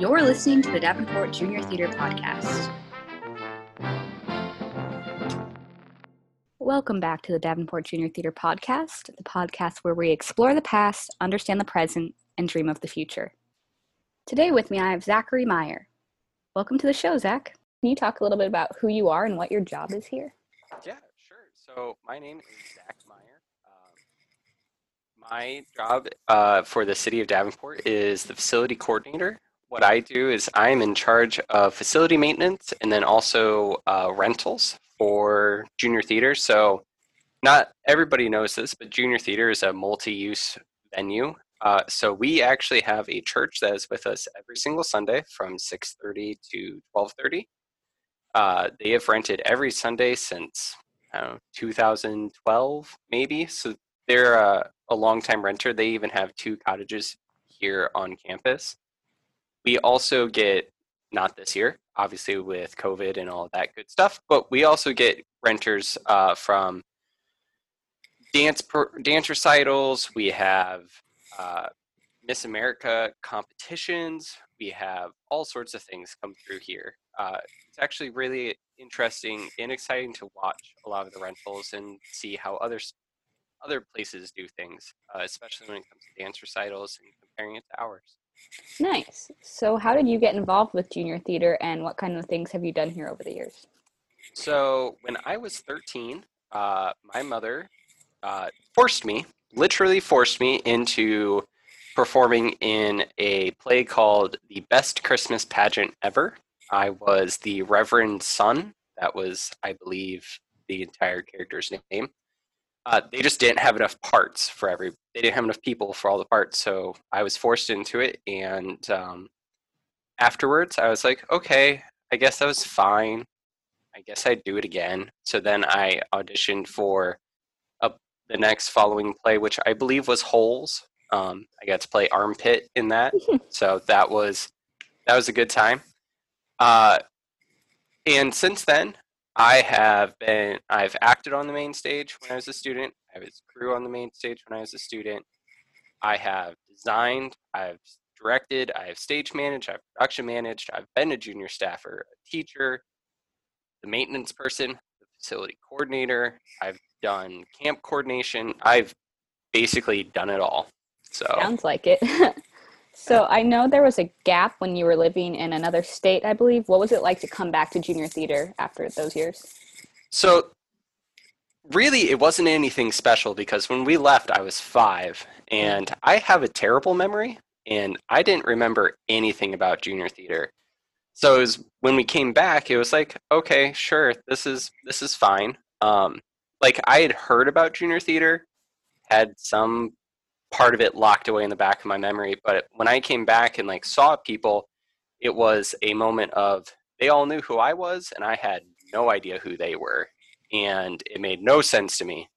You're listening to the Davenport Junior Theater Podcast. Welcome back to the Davenport Junior Theater Podcast, the podcast where we explore the past, understand the present, and dream of the future. Today with me, I have Zachary Meyer. Welcome to the show, Zach. Can you talk a little bit about who you are and what your job is here? Yeah, sure. So my name is Zach Meyer. Um, my job uh, for the city of Davenport is the facility coordinator. What I do is I'm in charge of facility maintenance and then also uh, rentals for junior theater. So not everybody knows this, but junior theater is a multi-use venue. Uh, so we actually have a church that is with us every single Sunday from 6:30 to 12:30. Uh, they have rented every Sunday since know 2012 maybe. So they're a long-time renter. They even have two cottages here on campus. We also get not this year, obviously with COVID and all that good stuff, but we also get renters uh, from dance per, dance recitals. We have uh, Miss America competitions. We have all sorts of things come through here. Uh, it's actually really interesting and exciting to watch a lot of the rentals and see how others other places do things, uh, especially when it comes to dance recitals and comparing it to ours. Nice. So, how did you get involved with junior theater and what kind of things have you done here over the years? So, when I was 13, uh, my mother uh, forced me, literally forced me into performing in a play called The Best Christmas Pageant Ever. I was the Reverend Son. That was, I believe, the entire character's name. Uh, they just didn't have enough parts for every. They didn't have enough people for all the parts, so I was forced into it. And um, afterwards, I was like, okay, I guess that was fine. I guess I'd do it again. So then I auditioned for a, the next following play, which I believe was Holes. Um, I got to play Armpit in that, so that was that was a good time. Uh, and since then, I have been I've acted on the main stage when I was a student. I was crew on the main stage when I was a student. I have designed, I've directed, I have stage managed, I've production managed, I've been a junior staffer, a teacher, the maintenance person, the facility coordinator, I've done camp coordination. I've basically done it all. So Sounds like it. so I know there was a gap when you were living in another state, I believe. What was it like to come back to junior theater after those years? So really it wasn't anything special because when we left I was 5 and I have a terrible memory and I didn't remember anything about junior theater. So it was, when we came back it was like okay, sure, this is this is fine. Um like I had heard about junior theater, had some part of it locked away in the back of my memory, but when I came back and like saw people, it was a moment of they all knew who I was and I had no idea who they were and it made no sense to me.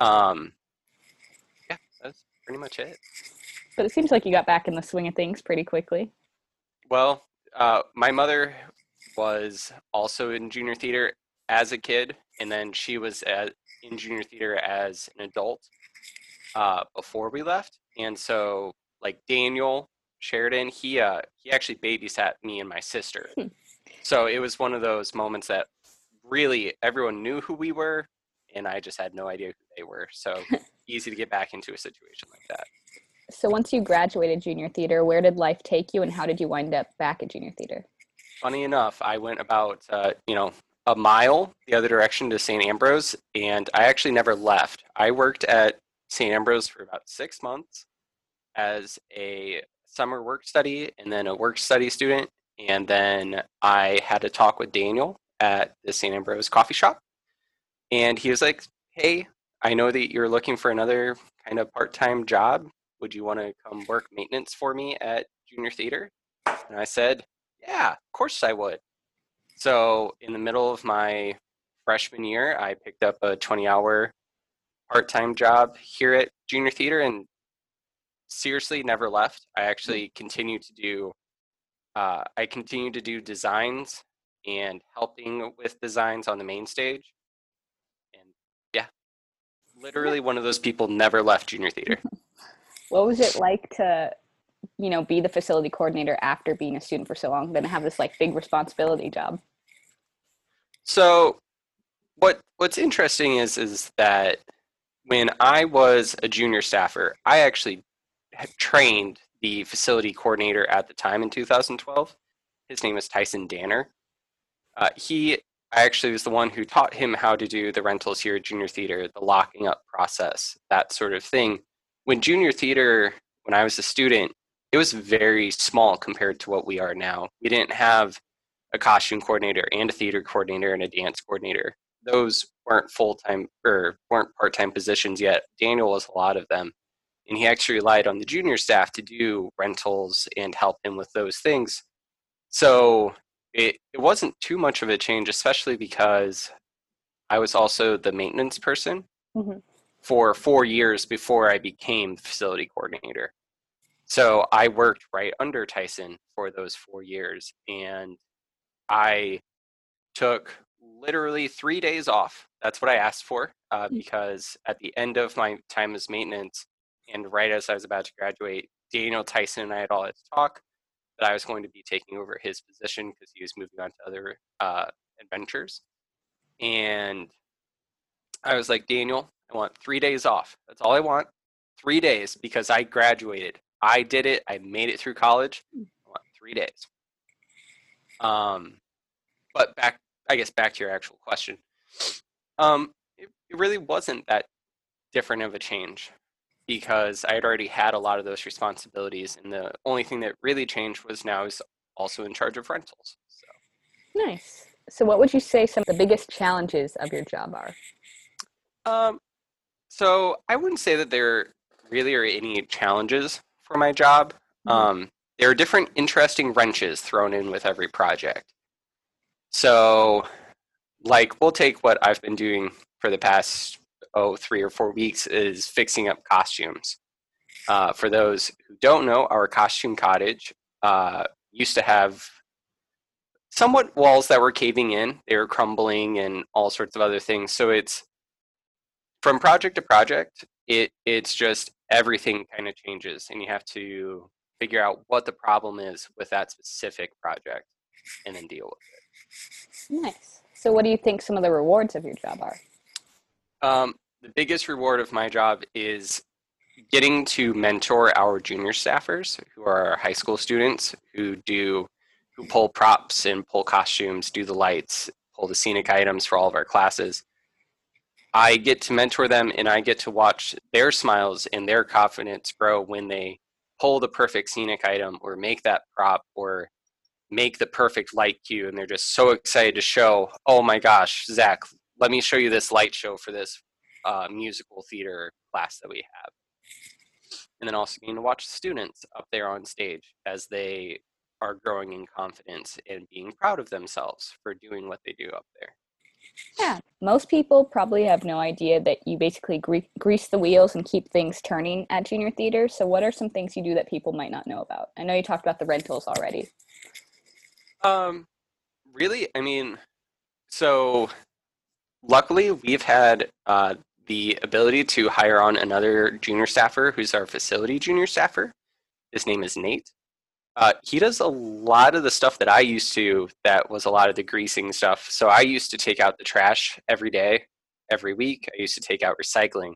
Um, yeah, that's pretty much it. But it seems like you got back in the swing of things pretty quickly. Well, uh, my mother was also in junior theater as a kid, and then she was at, in junior theater as an adult uh, before we left. And so, like Daniel Sheridan, he uh, he actually babysat me and my sister. Hmm. So it was one of those moments that really everyone knew who we were, and I just had no idea who they were. So easy to get back into a situation like that. So once you graduated junior theater, where did life take you and how did you wind up back at junior theater? Funny enough, I went about uh, you know a mile the other direction to St. Ambrose, and I actually never left. I worked at St. Ambrose for about six months as a summer work study and then a work study student. And then I had a talk with Daniel at the St. Ambrose coffee shop. And he was like, Hey, I know that you're looking for another kind of part time job. Would you want to come work maintenance for me at Junior Theater? And I said, Yeah, of course I would. So, in the middle of my freshman year, I picked up a 20 hour part time job here at Junior Theater and seriously never left. I actually continue to do. Uh, I continue to do designs and helping with designs on the main stage. And yeah, literally one of those people never left junior theater. What was it like to you know, be the facility coordinator after being a student for so long then have this like big responsibility job? So, what what's interesting is is that when I was a junior staffer, I actually trained the facility coordinator at the time in 2012. His name is Tyson Danner. Uh, he I actually was the one who taught him how to do the rentals here at Junior Theater, the locking up process, that sort of thing. When Junior Theater, when I was a student, it was very small compared to what we are now. We didn't have a costume coordinator and a theater coordinator and a dance coordinator. Those weren't full time or weren't part time positions yet. Daniel was a lot of them. And he actually relied on the junior staff to do rentals and help him with those things. So it, it wasn't too much of a change, especially because I was also the maintenance person mm-hmm. for four years before I became facility coordinator. So I worked right under Tyson for those four years, and I took literally three days off. That's what I asked for uh, mm. because at the end of my time as maintenance, and right as I was about to graduate, Daniel Tyson and I had all this talk that I was going to be taking over his position because he was moving on to other uh, adventures. And I was like, Daniel, I want three days off. That's all I want. Three days because I graduated. I did it. I made it through college. Hmm. I want three days. Um, but back, I guess, back to your actual question. Um, it, it really wasn't that different of a change because I had already had a lot of those responsibilities, and the only thing that really changed was now I was also in charge of rentals. So. Nice. So, what would you say some of the biggest challenges of your job are? Um, so I wouldn't say that there really are any challenges for my job. Mm-hmm. Um, there are different interesting wrenches thrown in with every project. So, like, we'll take what I've been doing for the past oh three or four weeks is fixing up costumes. Uh, for those who don't know, our costume cottage uh, used to have somewhat walls that were caving in. They were crumbling and all sorts of other things. So it's from project to project. It it's just everything kind of changes, and you have to figure out what the problem is with that specific project, and then deal with it. Nice. So, what do you think some of the rewards of your job are? Um, the biggest reward of my job is getting to mentor our junior staffers who are high school students who do who pull props and pull costumes, do the lights, pull the scenic items for all of our classes. I get to mentor them and I get to watch their smiles and their confidence grow when they pull the perfect scenic item or make that prop or make the perfect light cue and they're just so excited to show, oh my gosh, Zach, let me show you this light show for this uh, musical theater class that we have. And then also getting to watch the students up there on stage as they are growing in confidence and being proud of themselves for doing what they do up there. Yeah, most people probably have no idea that you basically gre- grease the wheels and keep things turning at junior theater. So, what are some things you do that people might not know about? I know you talked about the rentals already. Um, really, I mean, so luckily we've had uh, the ability to hire on another junior staffer who's our facility junior staffer. His name is Nate. Uh, he does a lot of the stuff that I used to, that was a lot of the greasing stuff. So I used to take out the trash every day, every week. I used to take out recycling.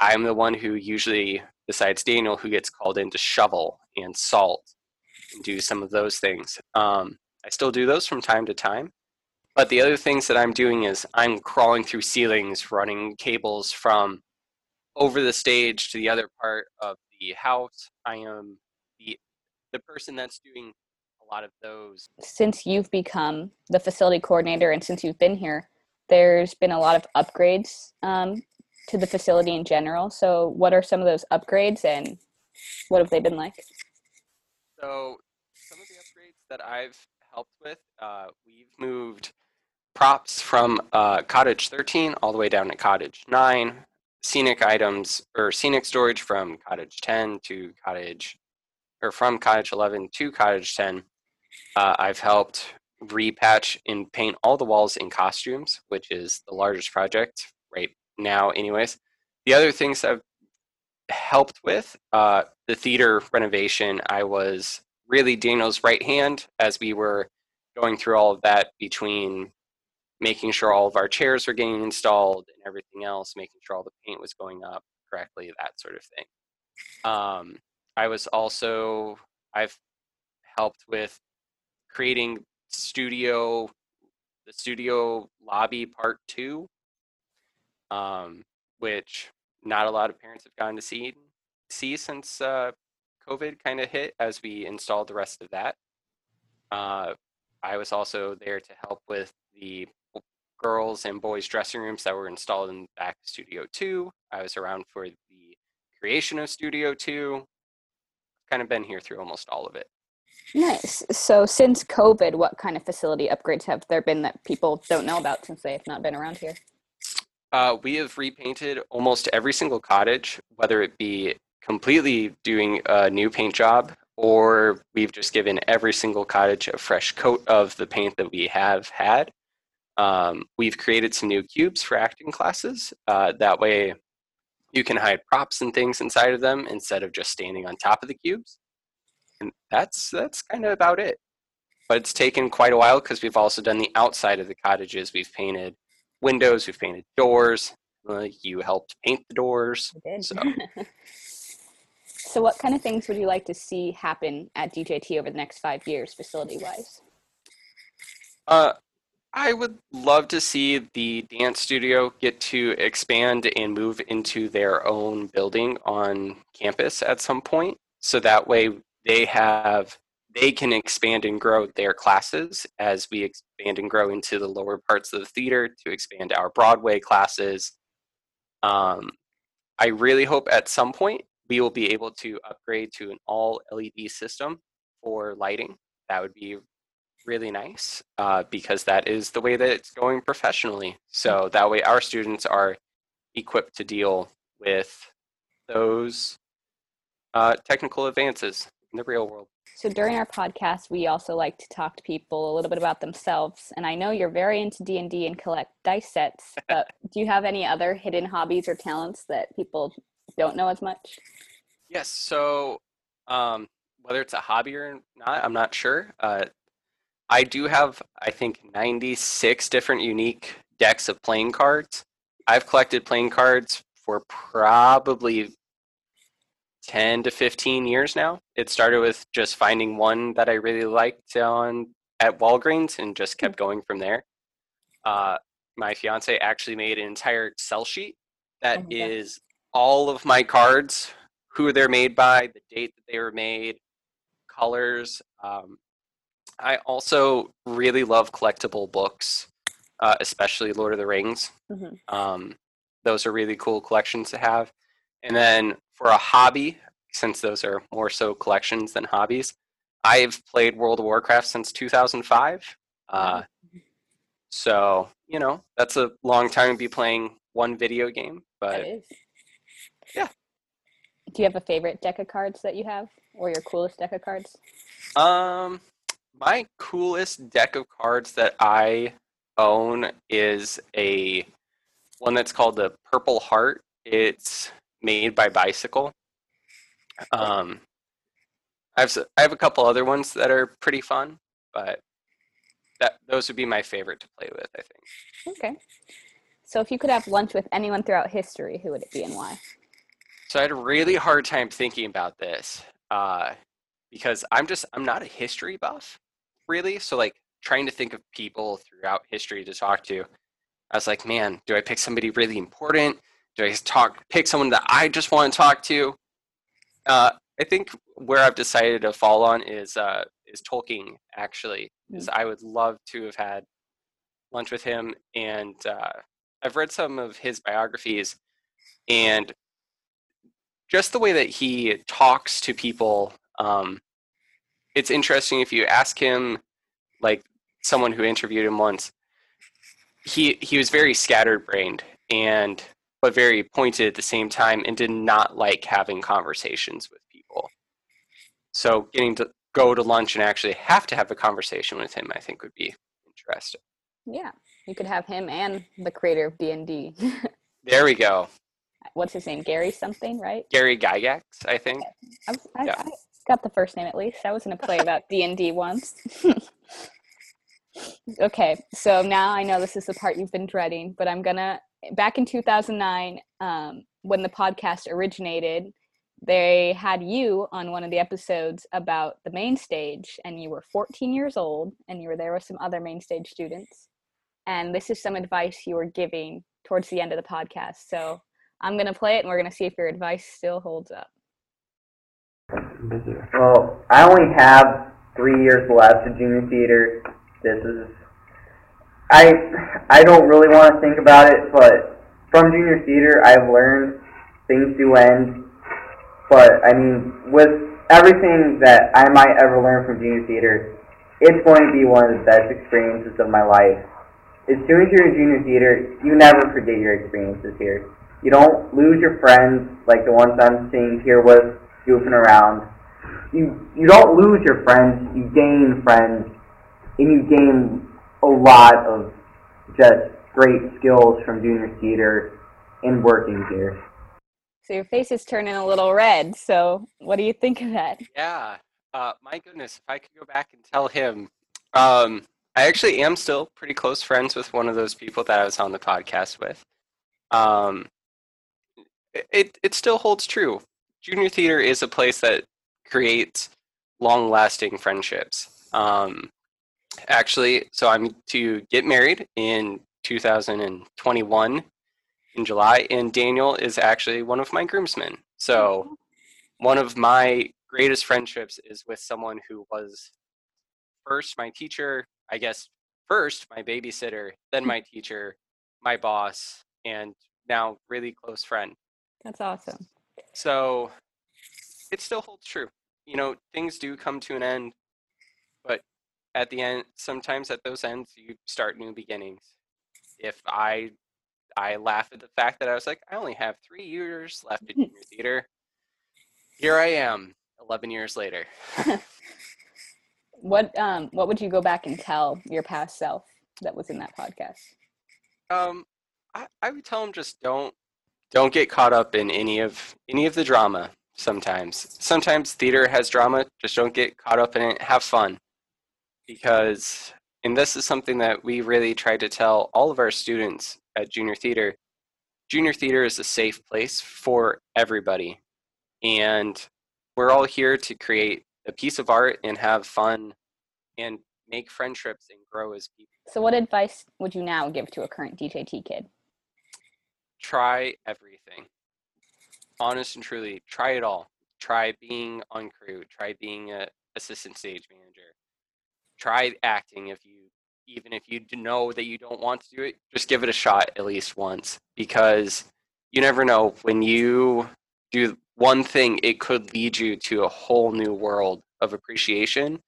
I'm the one who usually, besides Daniel, who gets called in to shovel and salt and do some of those things. Um, I still do those from time to time. But the other things that I'm doing is I'm crawling through ceilings, running cables from over the stage to the other part of the house. I am the the person that's doing a lot of those. Since you've become the facility coordinator and since you've been here, there's been a lot of upgrades um, to the facility in general. So, what are some of those upgrades and what have they been like? So, some of the upgrades that I've helped with, uh, we've moved props from uh, cottage 13 all the way down to cottage 9 scenic items or scenic storage from cottage 10 to cottage or from cottage 11 to cottage 10 uh, i've helped repatch and paint all the walls in costumes which is the largest project right now anyways. The other things i've helped with uh, the theater renovation, I was really Daniel's right hand as we were going through all of that between making sure all of our chairs were getting installed and everything else, making sure all the paint was going up correctly, that sort of thing. Um, I was also, I've helped with creating studio, the studio lobby part two, um, which not a lot of parents have gotten to see see since uh, COVID kind of hit as we installed the rest of that. Uh, I was also there to help with the girls and boys dressing rooms that were installed in back Studio 2. I was around for the creation of Studio 2. Kind of been here through almost all of it. Nice. So, since COVID, what kind of facility upgrades have there been that people don't know about since they have not been around here? Uh, we have repainted almost every single cottage, whether it be completely doing a new paint job or we've just given every single cottage a fresh coat of the paint that we have had. Um, we've created some new cubes for acting classes. Uh, that way, you can hide props and things inside of them instead of just standing on top of the cubes. And that's that's kind of about it. But it's taken quite a while because we've also done the outside of the cottages. We've painted windows, we've painted doors. Uh, you helped paint the doors. I did. So. so, what kind of things would you like to see happen at DJT over the next five years, facility wise? Uh, I would love to see the dance studio get to expand and move into their own building on campus at some point. So that way they have they can expand and grow their classes as we expand and grow into the lower parts of the theater to expand our Broadway classes. Um, I really hope at some point we will be able to upgrade to an all LED system for lighting. That would be really nice uh, because that is the way that it's going professionally. So that way our students are equipped to deal with those uh, technical advances in the real world. So during our podcast, we also like to talk to people a little bit about themselves. And I know you're very into D and D and collect dice sets, but do you have any other hidden hobbies or talents that people don't know as much? Yes. So um, whether it's a hobby or not, I'm not sure. Uh, I do have, I think, 96 different unique decks of playing cards. I've collected playing cards for probably 10 to 15 years now. It started with just finding one that I really liked on at Walgreens and just kept going from there. Uh, my fiance actually made an entire Excel sheet that oh is all of my cards, who they're made by, the date that they were made, colors. Um, I also really love collectible books, uh, especially Lord of the Rings. Mm-hmm. Um, those are really cool collections to have. And then for a hobby, since those are more so collections than hobbies, I've played World of Warcraft since 2005. Uh, so, you know, that's a long time to be playing one video game, but yeah. Do you have a favorite deck of cards that you have or your coolest deck of cards? Um, my coolest deck of cards that I own is a one that's called the Purple Heart. It's made by Bicycle. Um, I have I have a couple other ones that are pretty fun, but that those would be my favorite to play with. I think. Okay. So if you could have lunch with anyone throughout history, who would it be and why? So I had a really hard time thinking about this uh, because I'm just I'm not a history buff really. So like trying to think of people throughout history to talk to, I was like, man, do I pick somebody really important? Do I talk pick someone that I just want to talk to? Uh, I think where I've decided to fall on is uh, is Tolkien. Actually, is I would love to have had lunch with him, and uh, I've read some of his biographies, and just the way that he talks to people um, it's interesting if you ask him, like someone who interviewed him once, he he was very scatterbrained and but very pointed at the same time and did not like having conversations with people. So getting to go to lunch and actually have to have a conversation with him, I think would be interesting. Yeah, you could have him and the creator of D and D. There we go. What's his name? Gary something, right? Gary Gygax, I think. I, was- I, Yeah. I got the first name at least. I was in a play about D and D once. okay, so now I know this is the part you've been dreading, but I'm gonna. Back in 2009, um, when the podcast originated, they had you on one of the episodes about the main stage, and you were 14 years old, and you were there with some other main stage students. And this is some advice you were giving towards the end of the podcast. So I'm gonna play it, and we're gonna see if your advice still holds up. Well, I only have three years left of junior theater. This is, I, I don't really want to think about it, but from junior theater, I've learned things do end. But I mean, with everything that I might ever learn from junior theater, it's going to be one of the best experiences of my life. As soon as you're in junior theater, you never forget your experiences here. You don't lose your friends like the ones I'm seeing here with goofing around. You you don't lose your friends, you gain friends, and you gain a lot of just great skills from junior theater and working here. So your face is turning a little red. So what do you think of that? Yeah. Uh, my goodness, if I could go back and tell him, um, I actually am still pretty close friends with one of those people that I was on the podcast with. Um, it it still holds true. Junior theater is a place that creates long-lasting friendships. Um, actually, so I'm to get married in 2021 in July, and Daniel is actually one of my groomsmen. So one of my greatest friendships is with someone who was first my teacher, I guess first my babysitter, then my teacher, my boss, and now really close friend. That's awesome. So it still holds true. You know, things do come to an end, but at the end, sometimes at those ends, you start new beginnings. If I, I laugh at the fact that I was like, I only have three years left in junior theater. Here I am, eleven years later. What um what would you go back and tell your past self that was in that podcast? Um, I, I would tell him just don't don't get caught up in any of any of the drama. Sometimes, sometimes theater has drama. Just don't get caught up in it. Have fun, because and this is something that we really try to tell all of our students at junior theater. Junior theater is a safe place for everybody, and we're all here to create a piece of art and have fun and make friendships and grow as people. So what advice would you now give to a current DJT kid? Try everything. Honest and truly, try it all. Try being on crew. Try being a assistant stage manager. Try acting if you even if you know that you don't want to do it, just give it a shot at least once because you never know when you do one thing it could lead you to a whole new world of appreciation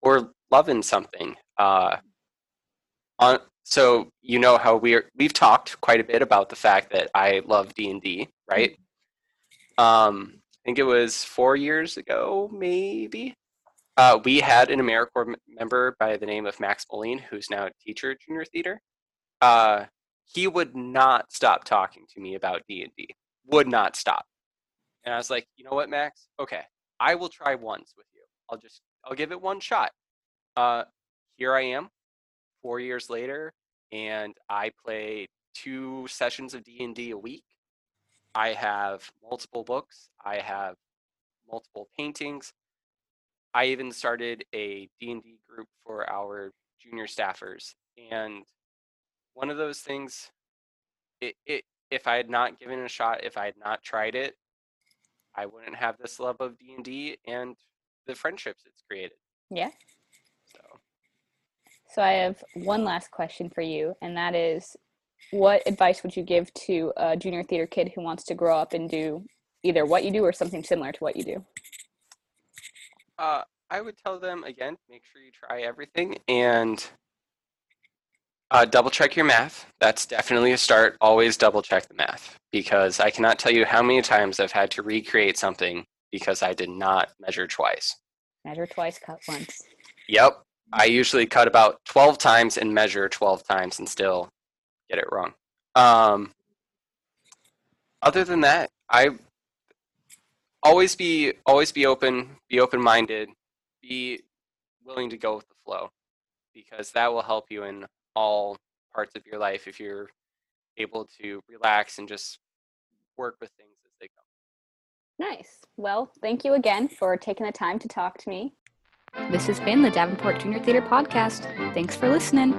or loving something. Uh, on so you know how we're we've talked quite a bit about the fact that I love D and D, right? Um, I think it was four years ago, maybe. Uh, we had an AmeriCorps member by the name of Max Moline, who's now a teacher at Junior Theater. Uh, he would not stop talking to me about D and D. Would not stop. And I was like, you know what, Max? Okay, I will try once with you. I'll just I'll give it one shot. Uh, here I am, four years later, and I play two sessions of D&D a week. I have multiple books. I have multiple paintings. I even started a D&D group for our junior staffers. And one of those things, it, it, if I had not given it a shot, if I had not tried it, I wouldn't have this love of D&D and the friendships it's created. Yeah. So. I have one last question for you, and that is, what advice would you give to a junior theater kid who wants to grow up and do either what you do or something similar to what you do? Uh, I would tell them again, make sure you try everything and uh, double check your math. That's definitely a start. Always double check the math because I cannot tell you how many times I've had to recreate something because I did not measure twice. Measure twice, cut once. Yep. I usually cut about 12 times and measure 12 times and still get it wrong. Um, other than that, I always be always be open, be open minded, be willing to go with the flow, because that will help you in all parts of your life if you're able to relax and just work with things as they come. Nice. Well, thank you again for taking the time to talk to me. This has been the Davenport Junior Theater Podcast. Thanks for listening.